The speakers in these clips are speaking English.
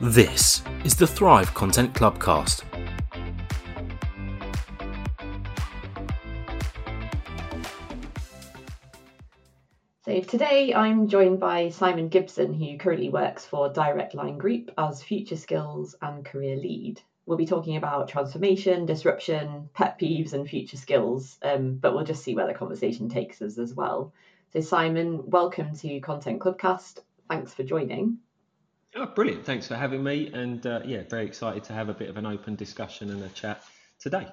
This is the Thrive Content Clubcast. So today I'm joined by Simon Gibson, who currently works for Direct Line Group as Future Skills and Career Lead. We'll be talking about transformation, disruption, pet peeves, and future skills, um, but we'll just see where the conversation takes us as well. So, Simon, welcome to Content Clubcast. Thanks for joining. Oh, brilliant. Thanks for having me. And uh, yeah, very excited to have a bit of an open discussion and a chat today.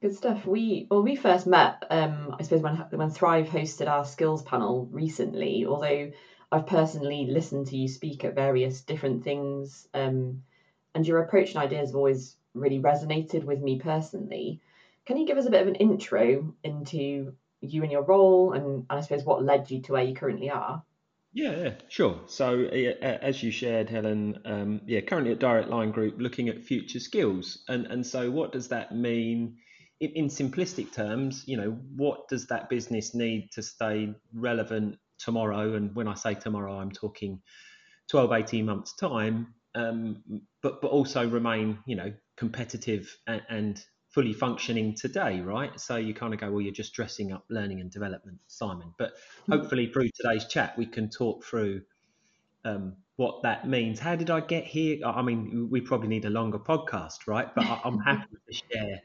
Good stuff. We well, we first met, um, I suppose, when when Thrive hosted our skills panel recently. Although I've personally listened to you speak at various different things, um, and your approach and ideas have always really resonated with me personally. Can you give us a bit of an intro into you and your role, and, and I suppose what led you to where you currently are? Yeah, yeah, sure. So, uh, as you shared, Helen, um, yeah, currently at Direct Line Group, looking at future skills, and and so what does that mean? In, in simplistic terms, you know, what does that business need to stay relevant tomorrow? And when I say tomorrow, I'm talking 12, 18 months time, um, but but also remain, you know, competitive and, and fully functioning today, right? So you kind of go, well, you're just dressing up learning and development, Simon. But hmm. hopefully, through today's chat, we can talk through um, what that means. How did I get here? I mean, we probably need a longer podcast, right? But I, am happy to share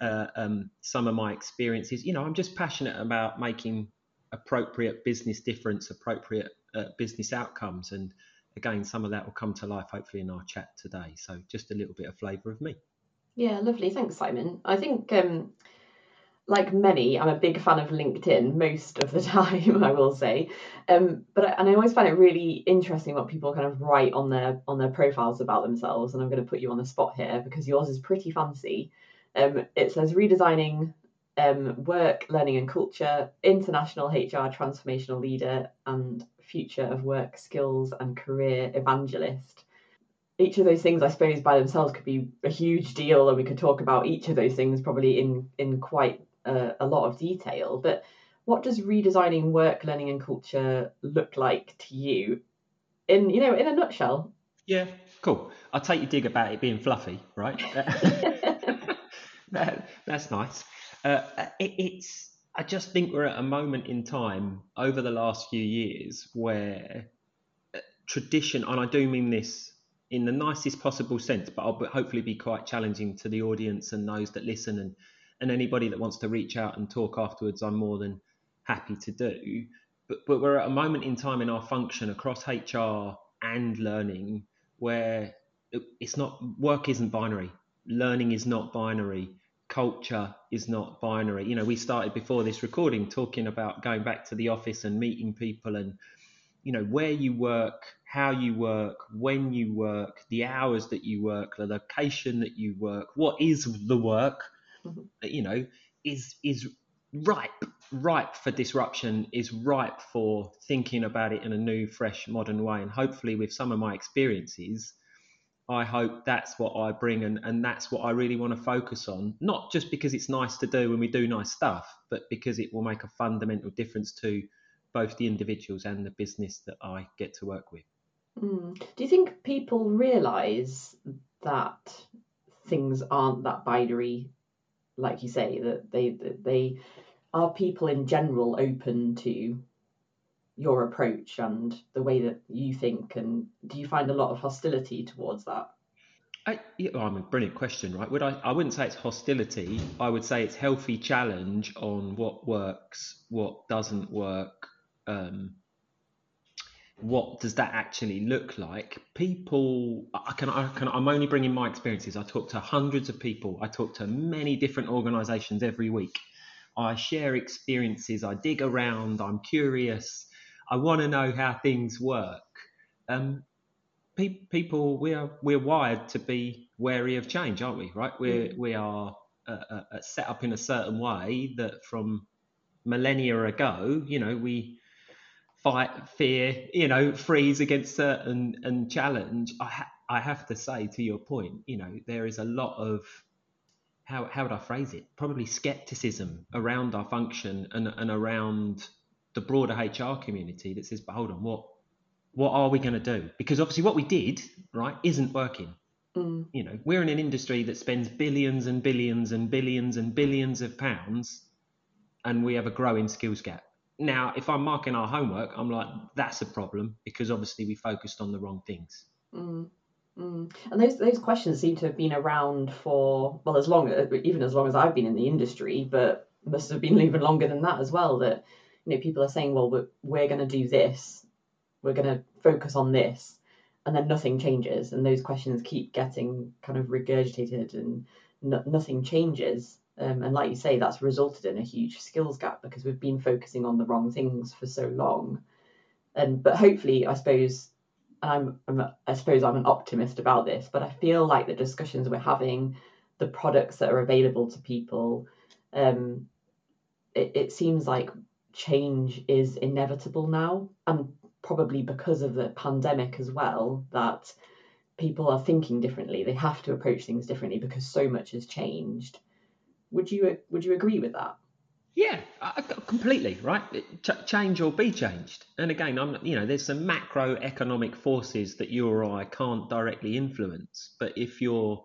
uh, um, some of my experiences. You know, I'm just passionate about making appropriate business difference, appropriate uh, business outcomes, and again, some of that will come to life hopefully in our chat today. So, just a little bit of flavour of me. Yeah, lovely. Thanks, Simon. I think, um, like many, I'm a big fan of LinkedIn most of the time. I will say, um, but I, and I always find it really interesting what people kind of write on their on their profiles about themselves. And I'm going to put you on the spot here because yours is pretty fancy. Um, it says redesigning um, work, learning and culture, international HR transformational leader, and future of work skills and career evangelist each of those things, I suppose, by themselves could be a huge deal, and we could talk about each of those things probably in in quite a, a lot of detail. But what does redesigning work, learning, and culture look like to you, in you know, in a nutshell? Yeah, cool. I'll take your dig about it being fluffy, right? that, that's nice. Uh, it, it's. I just think we're at a moment in time over the last few years where uh, tradition, and I do mean this in the nicest possible sense, but I'll hopefully be quite challenging to the audience and those that listen and and anybody that wants to reach out and talk afterwards. I'm more than happy to do. But but we're at a moment in time in our function across HR and learning where it's not work isn't binary, learning is not binary, culture is not binary. You know, we started before this recording talking about going back to the office and meeting people and you know where you work how you work when you work the hours that you work the location that you work what is the work mm-hmm. you know is is ripe ripe for disruption is ripe for thinking about it in a new fresh modern way and hopefully with some of my experiences i hope that's what i bring and, and that's what i really want to focus on not just because it's nice to do when we do nice stuff but because it will make a fundamental difference to both the individuals and the business that I get to work with. Mm. Do you think people realise that things aren't that binary, like you say, that they that they are people in general open to your approach and the way that you think, and do you find a lot of hostility towards that? I, yeah, I mean, brilliant question, right? Would I? I wouldn't say it's hostility. I would say it's healthy challenge on what works, what doesn't work, um, what does that actually look like? People, I can, I can, I'm only bringing my experiences. I talk to hundreds of people. I talk to many different organisations every week. I share experiences. I dig around. I'm curious. I want to know how things work. Um, pe- people, we are we're wired to be wary of change, aren't we? Right? We're mm. we are uh, uh, set up in a certain way that from millennia ago, you know, we fight, fear, you know, freeze against certain and challenge, I, ha- I have to say, to your point, you know, there is a lot of how how would I phrase it? Probably skepticism around our function and and around the broader HR community that says, but hold on, what what are we going to do? Because obviously, what we did, right, isn't working. Mm. You know, we're in an industry that spends billions and billions and billions and billions of pounds, and we have a growing skills gap. Now, if I'm marking our homework, I'm like, that's a problem because obviously we focused on the wrong things. Mm. Mm. And those those questions seem to have been around for well as long even as long as I've been in the industry, but must have been even longer than that as well. That you know people are saying, well, we're, we're going to do this, we're going to focus on this, and then nothing changes, and those questions keep getting kind of regurgitated, and no, nothing changes. Um, and like you say, that's resulted in a huge skills gap because we've been focusing on the wrong things for so long. And but hopefully, I suppose I'm, I'm I suppose I'm an optimist about this, but I feel like the discussions we're having, the products that are available to people, um, it, it seems like change is inevitable now, and probably because of the pandemic as well, that people are thinking differently. They have to approach things differently because so much has changed. Would you would you agree with that? Yeah, completely right. Ch- change or be changed. And again, I'm you know there's some macroeconomic forces that you or I can't directly influence. But if you're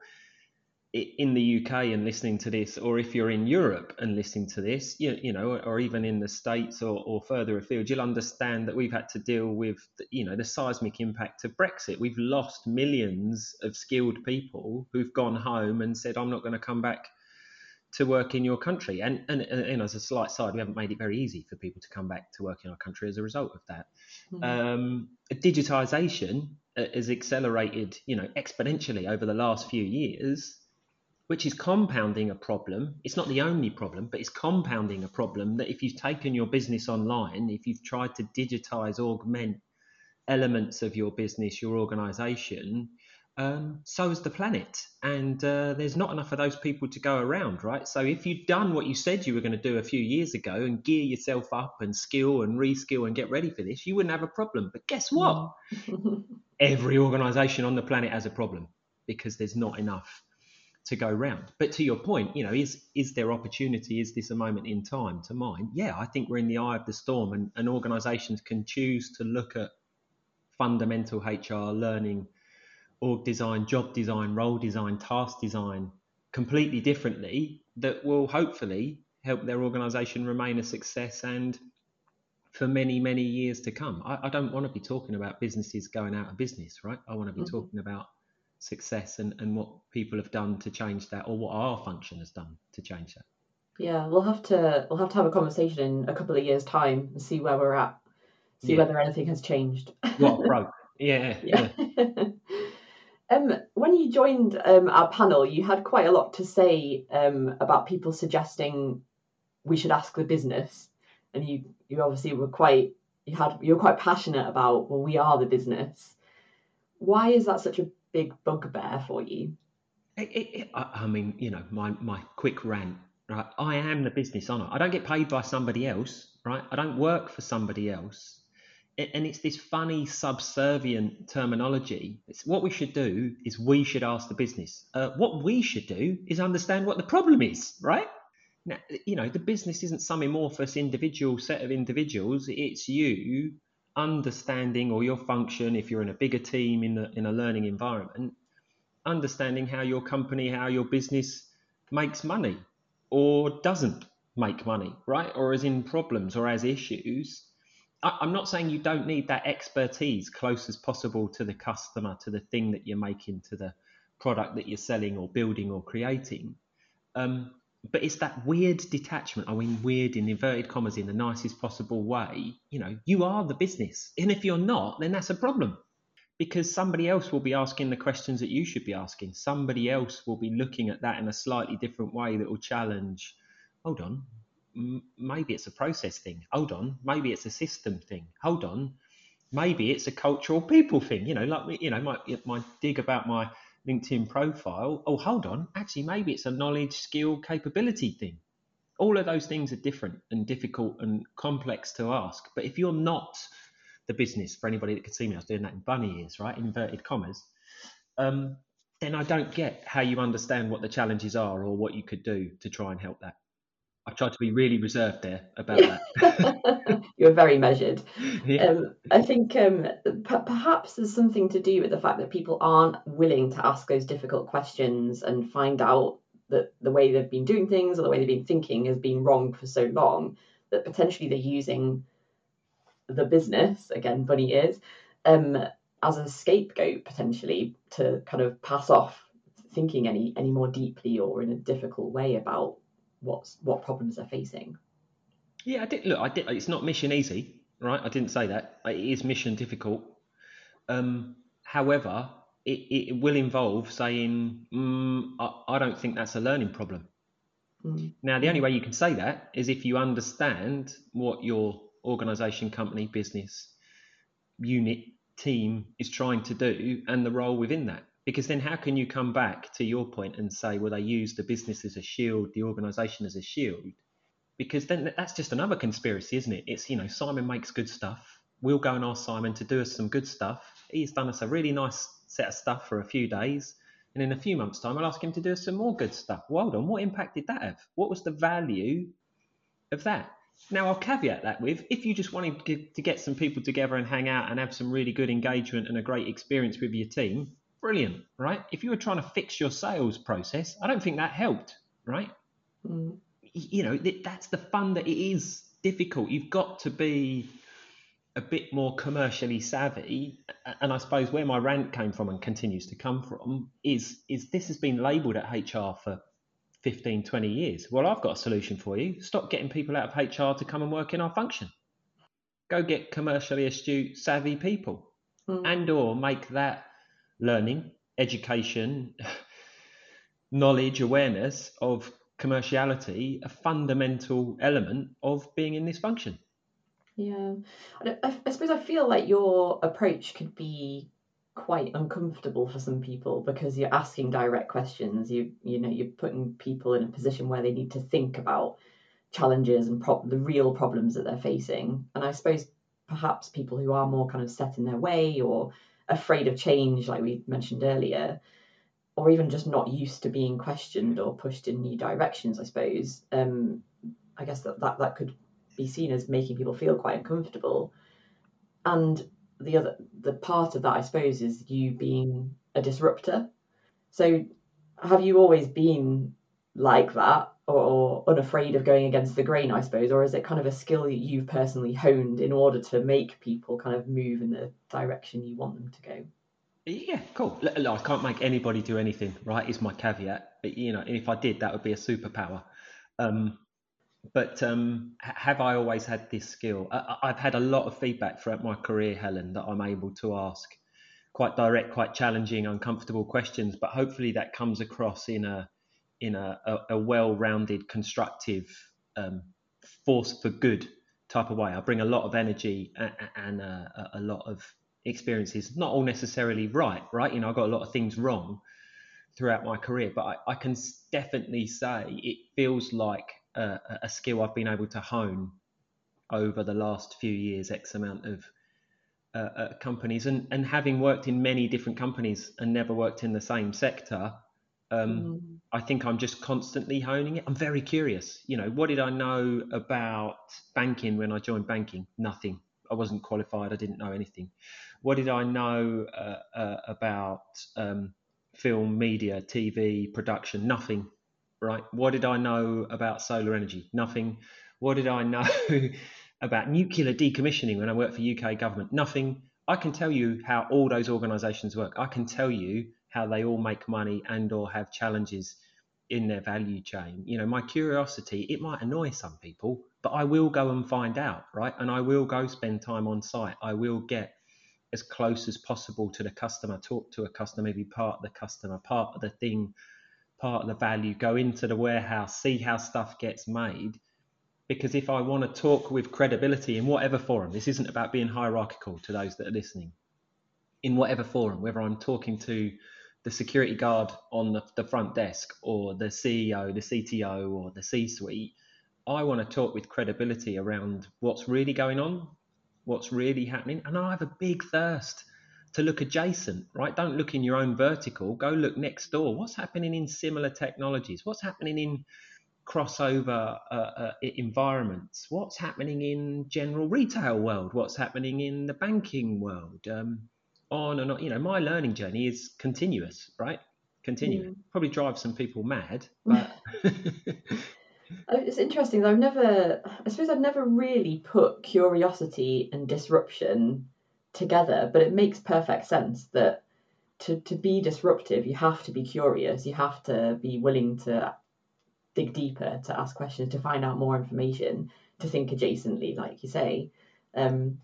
in the UK and listening to this, or if you're in Europe and listening to this, you, you know, or even in the States or, or further afield, you'll understand that we've had to deal with, you know, the seismic impact of Brexit. We've lost millions of skilled people who've gone home and said, I'm not going to come back to work in your country. And, and, and, as a slight side, we haven't made it very easy for people to come back to work in our country as a result of that. Mm-hmm. Um, digitization uh, has accelerated, you know, exponentially over the last few years, which is compounding a problem. It's not the only problem, but it's compounding a problem that if you've taken your business online, if you've tried to digitize, augment elements of your business, your organization, um, so is the planet. And uh, there's not enough of those people to go around, right? So if you'd done what you said you were going to do a few years ago and gear yourself up and skill and reskill and get ready for this, you wouldn't have a problem. But guess what? Every organization on the planet has a problem because there's not enough to go round. But to your point, you know, is is there opportunity? Is this a moment in time to mine? Yeah, I think we're in the eye of the storm and, and organizations can choose to look at fundamental HR learning org design, job design, role design, task design completely differently that will hopefully help their organization remain a success and for many, many years to come. I, I don't want to be talking about businesses going out of business, right? I want to be mm-hmm. talking about success and, and what people have done to change that or what our function has done to change that. Yeah, we'll have to we'll have to have a conversation in a couple of years' time and see where we're at, see yeah. whether anything has changed. What broke? Yeah. yeah. yeah. Um, when you joined um, our panel, you had quite a lot to say um, about people suggesting we should ask the business, and you you obviously were quite you had you were quite passionate about well we are the business. Why is that such a big bugbear for you? It, it, I mean, you know, my my quick rant. Right, I am the business, aren't I? I don't get paid by somebody else, right? I don't work for somebody else and it's this funny subservient terminology. It's what we should do is we should ask the business. Uh, what we should do is understand what the problem is, right? Now, you know, the business isn't some amorphous individual set of individuals. It's you understanding or your function if you're in a bigger team in a, in a learning environment, understanding how your company, how your business makes money or doesn't make money, right? Or is in problems or has issues I'm not saying you don't need that expertise close as possible to the customer, to the thing that you're making, to the product that you're selling or building or creating. Um, but it's that weird detachment. I mean, weird in inverted commas in the nicest possible way. You know, you are the business. And if you're not, then that's a problem because somebody else will be asking the questions that you should be asking. Somebody else will be looking at that in a slightly different way that will challenge hold on, maybe it's a process thing. Hold on, maybe it's a system thing. Hold on, maybe it's a cultural people thing. You know, like you know, my my dig about my LinkedIn profile. Oh, hold on, actually, maybe it's a knowledge, skill, capability thing. All of those things are different and difficult and complex to ask. But if you're not the business, for anybody that could see me, I was doing that in bunny ears, right? Inverted commas. Um, then I don't get how you understand what the challenges are or what you could do to try and help that. I tried to be really reserved there about that. You're very measured. yeah. Um, I think um, p- perhaps there's something to do with the fact that people aren't willing to ask those difficult questions and find out that the way they've been doing things or the way they've been thinking has been wrong for so long that potentially they're using the business again, bunny ears, um, as a scapegoat potentially to kind of pass off thinking any any more deeply or in a difficult way about what's what problems they're facing. Yeah, I did. Look, I did. It's not mission easy, right? I didn't say that. It is mission difficult. Um, however, it, it will involve saying, mm, I, I don't think that's a learning problem. Mm. Now, the only way you can say that is if you understand what your organization, company, business, unit, team is trying to do and the role within that. Because then, how can you come back to your point and say, well, they use the business as a shield, the organization as a shield? Because then that's just another conspiracy, isn't it? It's, you know, Simon makes good stuff. We'll go and ask Simon to do us some good stuff. He's done us a really nice set of stuff for a few days. And in a few months' time, I'll ask him to do us some more good stuff. Well on, what impact did that have? What was the value of that? Now, I'll caveat that with if you just wanted to get some people together and hang out and have some really good engagement and a great experience with your team, brilliant, right? If you were trying to fix your sales process, I don't think that helped, right? Mm. You know, that's the fun that it is difficult. You've got to be a bit more commercially savvy. And I suppose where my rant came from and continues to come from is is this has been labelled at HR for 15, 20 years. Well, I've got a solution for you. Stop getting people out of HR to come and work in our function. Go get commercially astute, savvy people, Mm. and or make that learning, education, knowledge, awareness of commerciality a fundamental element of being in this function. Yeah, I, suppose I feel like your approach could be quite uncomfortable for some people because you're asking direct questions. You you know you're putting people in a position where they need to think about challenges and pro- the real problems that they're facing. And I suppose perhaps people who are more kind of set in their way or afraid of change, like we mentioned earlier, or even just not used to being questioned or pushed in new directions. I suppose. Um, I guess that that, that could be seen as making people feel quite uncomfortable. And the other the part of that I suppose is you being a disruptor. So have you always been like that or, or, unafraid of going against the grain, I suppose, or is it kind of a skill that you've personally honed in order to make people kind of move in the direction you want them to go? Yeah, cool. I can't make anybody do anything, right? Is my caveat. But, you know, if I did, that would be a superpower. Um, but um, have I always had this skill? I, have had a lot of feedback throughout my career, Helen, that I'm able to ask quite direct, quite challenging, uncomfortable questions. But hopefully, that comes across in a in a, a, a well-rounded, constructive, um, force for good type of way. I bring a lot of energy and, and a, a lot of experiences. Not all necessarily right, right? You know, I got a lot of things wrong throughout my career, but I, I can definitely say it feels like a, a, skill I've been able to hone over the last few years, X amount of uh, uh, companies, and and having worked in many different companies and never worked in the same sector. Um, mm. I think I'm just constantly honing it. I'm very curious. You know, what did I know about banking when I joined banking? Nothing. I wasn't qualified. I didn't know anything. What did I know uh, uh, about um, film, media, TV, production? Nothing right? What did I know about solar energy? Nothing. What did I know about nuclear decommissioning when I worked for UK government? Nothing. I can tell you how all those organisations work. I can tell you how they all make money and or have challenges in their value chain. You know, my curiosity, it might annoy some people, but I will go and find out, right? And I will go spend time on site. I will get as close as possible to the customer, talk to a customer, be part of the customer, part of the thing part of the value, go into the warehouse, see how stuff gets made. Because if I want to talk with credibility in whatever forum, this isn't about being hierarchical to those that are listening. In whatever forum, whether I'm talking to the security guard on the, the front desk or the CEO, the CTO, or the C suite, I want to talk with credibility around what's really going on, what's really happening. And I have a big thirst to look adjacent, right? Don't look in your own vertical. Go look next door. What's happening in similar technologies? What's happening in crossover uh, uh, environments. What's happening in general retail world? What's happening in the banking world? Um, on and on. You know, my learning journey is continuous, right? Continuing. Mm. Probably drives some people mad, but. it's interesting. That I've never, I suppose, I've never really put curiosity and disruption together, but it makes perfect sense that to, to be disruptive, you have to be curious. You have to be willing to dig deeper, to ask questions, to find out more information, to think adjacently, like you say. Um,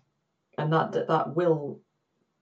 and that, that that will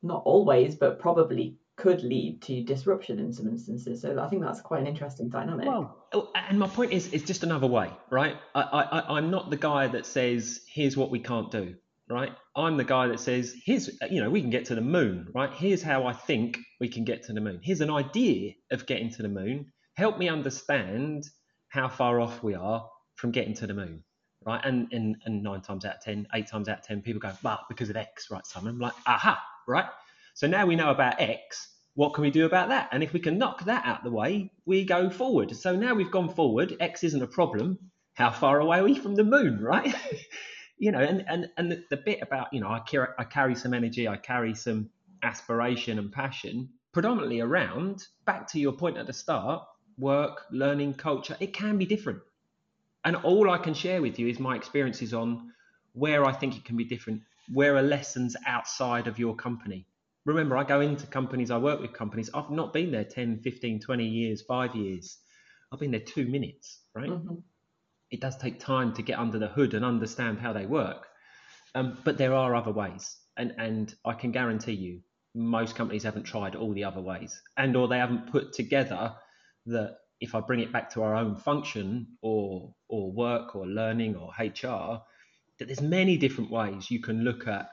not always, but probably could lead to disruption in some instances. So I think that's quite an interesting dynamic. Well, oh, and my point is, it's just another way, right? I, I, I'm not the guy that says, here's what we can't do, right? I'm the guy that says, here's, you know, we can get to the moon, right? Here's how I think we can get to the moon. Here's an idea of getting to the moon. Help me understand how far off we are from getting to the moon, right? And and, and nine times out of ten, eight times out of ten, people go, but because of X, right, Simon? I'm like, aha, right? So now we know about X. What can we do about that? And if we can knock that out the way, we go forward. So now we've gone forward. X isn't a problem. How far away are we from the moon, right? you know, and and and the, the bit about you know, I I carry some energy, I carry some aspiration and passion, predominantly around. Back to your point at the start, work, learning, culture. It can be different, and all I can share with you is my experiences on where I think it can be different. Where are lessons outside of your company? remember, I go into companies, I work with companies. I've not been there 10, 15, 20 years, five years. I've been there two minutes, right? Mm-hmm. It does take time to get under the hood and understand how they work. Um, but there are other ways. And, and I can guarantee you, most companies haven't tried all the other ways and or they haven't put together that if I bring it back to our own function or or work or learning or HR, that there's many different ways you can look at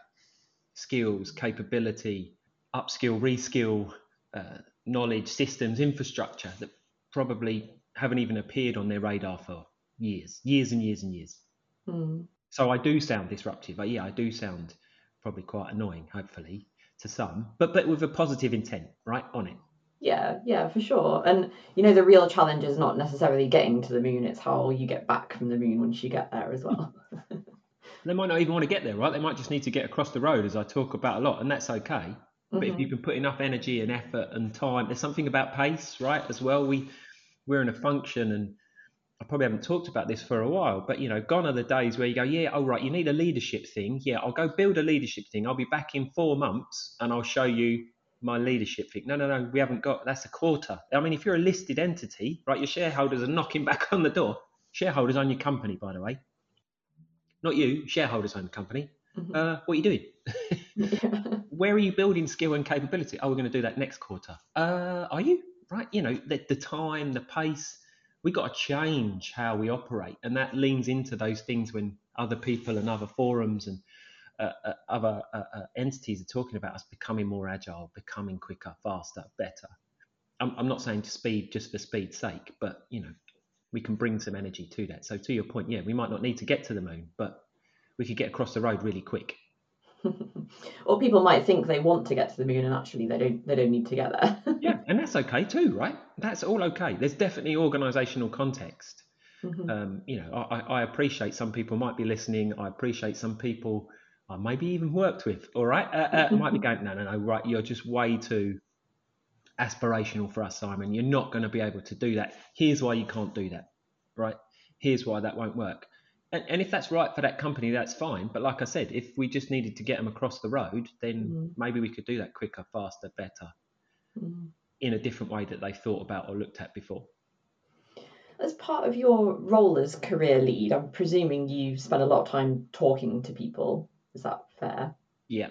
skills, capability, upskill, reskill, uh, knowledge, systems, infrastructure that probably haven't even appeared on their radar for years, years and years and years. Mm. So I do sound disruptive. But yeah, I do sound probably quite annoying, hopefully, to some, but but with a positive intent, right, on it. Yeah, yeah, for sure. And you know, the real challenge is not necessarily getting to the moon; it's how you get back from the moon once you get there as well. they might not even want to get there, right? They might just need to get across the road, as I talk about a lot, and that's okay. But mm-hmm. if you can put enough energy and effort and time, there's something about pace, right? As well, we we're in a function, and I probably haven't talked about this for a while, but you know, gone are the days where you go, yeah, all oh, right, you need a leadership thing. Yeah, I'll go build a leadership thing. I'll be back in four months, and I'll show you my leadership thing. No, no, no, we haven't got. That's a quarter. I mean, if you're a listed entity, right, your shareholders are knocking back on the door. Shareholders own your company, by the way. Not you, shareholders own the company. Mm-hmm. Uh, what are you doing? Where are you building skill and capability? Oh, we're going to do that next quarter. Uh, are you? Right. You know, the, the time, the pace, we've got to change how we operate. And that leans into those things when other people and other forums and uh, uh, other uh, uh, entities are talking about us becoming more agile, becoming quicker, faster, better. I'm, I'm not saying to speed just for speed's sake, but you know, we can bring some energy to that. So to your point, yeah, we might not need to get to the moon, but we could get across the road really quick. or people might think they want to get to the moon and actually they don't they don't need to get there. yeah, and that's okay too, right? That's all okay. There's definitely organisational context. Mm-hmm. Um, you know, I, I appreciate some people might be listening. I appreciate some people I maybe even worked with. All right, uh, uh, might be going, no, no, no, right? You're just way too aspirational for us, Simon. You're not going to be able to do that. Here's why you can't do that, right? Here's why that won't work. And, and if that's right for that company, that's fine. But like I said, if we just needed to get them across the road, then mm. maybe we could do that quicker, faster, better, mm. in a different way that they thought about or looked at before. As part of your role as career lead, I'm presuming you spend a lot of time talking to people. Is that fair? Yeah.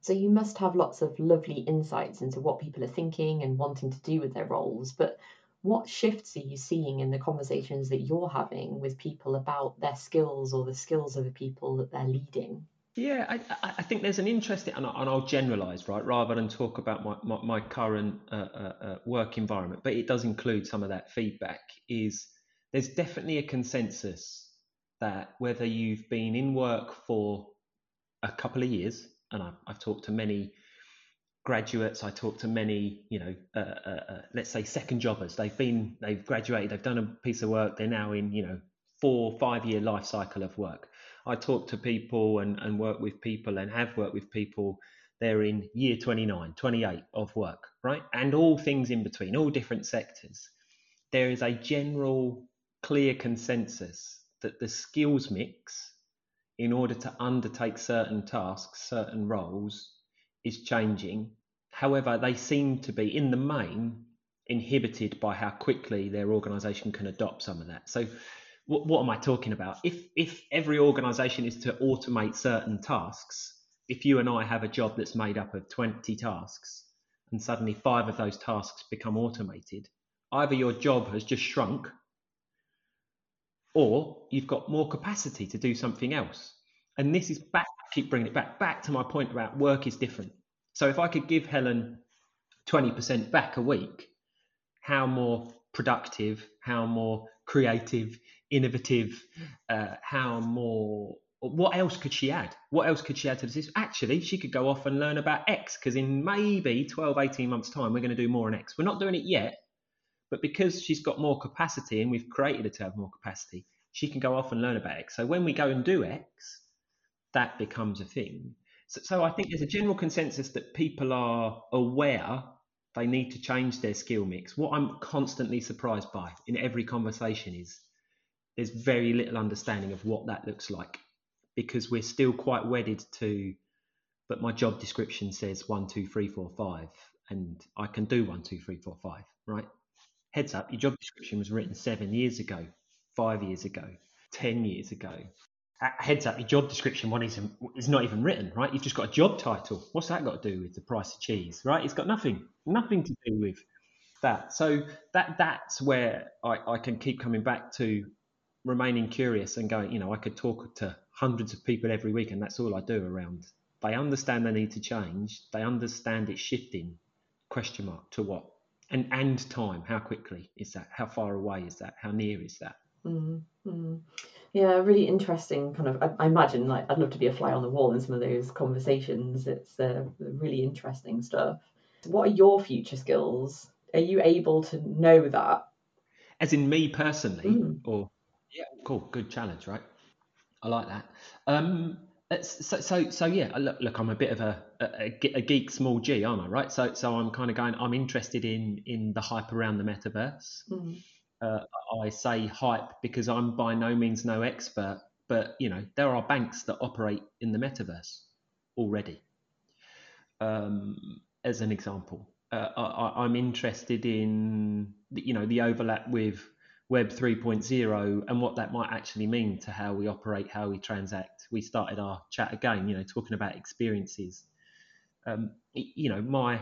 So you must have lots of lovely insights into what people are thinking and wanting to do with their roles. But what shifts are you seeing in the conversations that you're having with people about their skills or the skills of the people that they're leading? Yeah, I, I think there's an interesting, and I'll generalise, right, rather than talk about my, my, my current uh, uh, uh, work environment, but it does include some of that feedback, is there's definitely a consensus that whether you've been in work for a couple of years, and I've, I've talked to many graduates. I talk to many, you know, uh, uh, uh, let's say second jobbers. They've been, they've graduated, they've done a piece of work. They're now in, you know, four, five year life cycle of work. I talk to people and, and work with people and have worked with people. They're in year 29, 28 of work, right? And all things in between, all different sectors. There is a general clear consensus that the skills mix in order to undertake certain tasks, certain roles, is changing. However, they seem to be, in the main, inhibited by how quickly their organisation can adopt some of that. So, what, what am I talking about? If if every organisation is to automate certain tasks, if you and I have a job that's made up of 20 tasks, and suddenly five of those tasks become automated, either your job has just shrunk, or you've got more capacity to do something else. And this is back keep bringing it back back to my point about work is different. So if I could give Helen 20% back a week, how more productive, how more creative, innovative, uh, how more what else could she add? What else could she add to this? Actually, she could go off and learn about X because in maybe 12, 18 months' time, we're going to do more on X. We're not doing it yet, but because she's got more capacity and we've created her to have more capacity, she can go off and learn about X. So when we go and do X, that becomes a thing. So, so I think there's a general consensus that people are aware they need to change their skill mix. What I'm constantly surprised by in every conversation is there's very little understanding of what that looks like because we're still quite wedded to but my job description says one two three four five and i can do one two three four five right heads up your job description was written seven years ago five years ago ten years ago uh, heads up, your job description one is is not even written, right? You've just got a job title. What's that got to do with the price of cheese, right? It's got nothing, nothing to do with that. So that that's where I, I can keep coming back to remaining curious and going. You know, I could talk to hundreds of people every week, and that's all I do around. They understand they need to change. They understand it's shifting. Question mark to what? And and time. How quickly is that? How far away is that? How near is that? Mm-hmm. Yeah, really interesting. Kind of, I, I, imagine like I'd love to be a fly on the wall in some of those conversations. It's uh, really interesting stuff. What are your future skills? Are you able to know that? As in me personally, mm. or yeah, cool, good challenge, right? I like that. Um, so, so, so yeah. Look, look, I'm a bit of a, a, a geek, small g, aren't I? Right. So, so I'm kind of going. I'm interested in in the hype around the metaverse. Mm uh, I say hype because I'm by no means no expert, but you know there are banks that operate in the metaverse already. Um, as an example, uh, I, am interested in you know the overlap with Web 3.0 and what that might actually mean to how we operate, how we transact. We started our chat again, you know, talking about experiences. Um, you know, my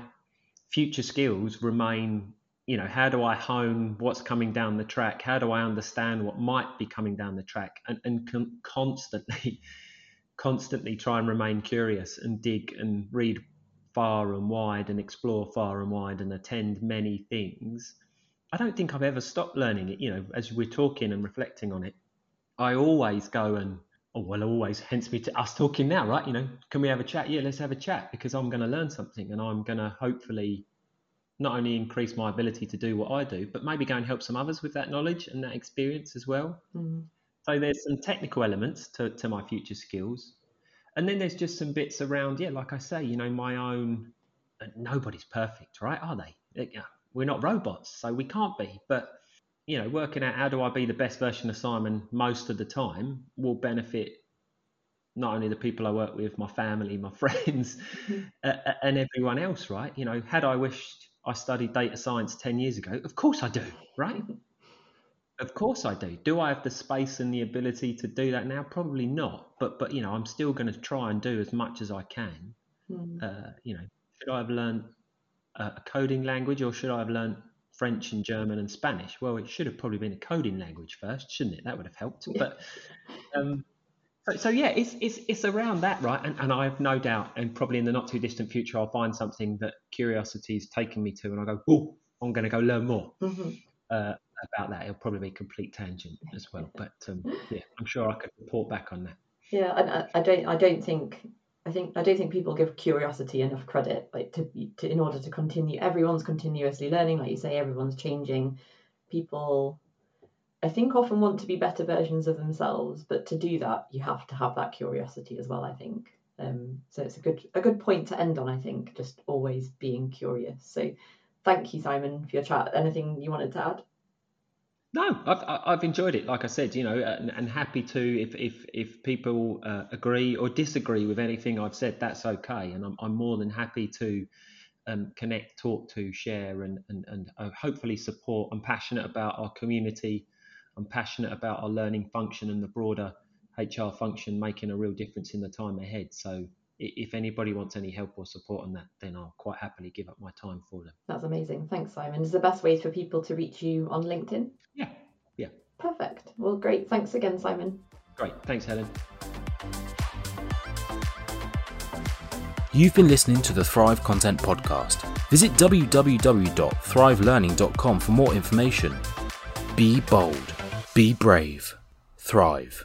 future skills remain you know, how do I hone what's coming down the track? How do I understand what might be coming down the track? And, and con- constantly, constantly try and remain curious and dig and read far and wide and explore far and wide and attend many things. I don't think I've ever stopped learning it. You know, as we're talking and reflecting on it, I always go and oh well, always. Hence me to us talking now, right? You know, can we have a chat? Yeah, let's have a chat because I'm going to learn something and I'm going to hopefully not only increase my ability to do what I do, but maybe go and help some others with that knowledge and that experience as well. Mm. So there's some technical elements to, to my future skills. And then there's just some bits around, yeah, like I say, you know, my own, nobody's perfect, right? Are they? We're not robots, so we can't be. But, you know, working out how do I be the best version of Simon most of the time will benefit not only the people I work with, my family, my friends, uh, and everyone else, right? You know, had I wished I studied data science 10 years ago? Of course I do, right? of course I do. Do I have the space and the ability to do that now? Probably not. But but you know, I'm still going to try and do as much as I can. Mm. Uh, you know, should I have learned a coding language or should I have learned French and German and Spanish? Well, it should have probably been a coding language first, shouldn't it? That would have helped. But um, so, so yeah, it's, it's it's around that, right? And, and I have no doubt, and probably in the not too distant future, I'll find something that curiosity is taking me to, and I go, oh, I'm going to go learn more mm-hmm. uh, about that. It'll probably be a complete tangent as well, but um, yeah, I'm sure I could report back on that. Yeah, I, I don't I don't think I think I don't think people give curiosity enough credit. Like to, to in order to continue, everyone's continuously learning. Like you say, everyone's changing. People, I think, often want to be better versions of themselves, but to do that, you have to have that curiosity as well. I think. Um, so it's a good a good point to end on. I think just always being curious. So thank you, Simon, for your chat. Anything you wanted to add? No, I've I've enjoyed it. Like I said, you know, and, and happy to if if if people uh, agree or disagree with anything I've said, that's okay, and I'm I'm more than happy to um, connect, talk to, share, and and and uh, hopefully support. I'm passionate about our community. I'm passionate about our learning function and the broader HR function making a real difference in the time ahead. So if anybody wants any help or support on that, then I'll quite happily give up my time for them. That's amazing. Thanks, Simon. Is the best way for people to reach you on LinkedIn? Yeah, yeah. Perfect. Well, great. Thanks again, Simon. Great. Thanks, Helen. You've been listening to the Thrive Content Podcast. Visit www.thrivelearning.com for more information. Be bold, be brave, thrive.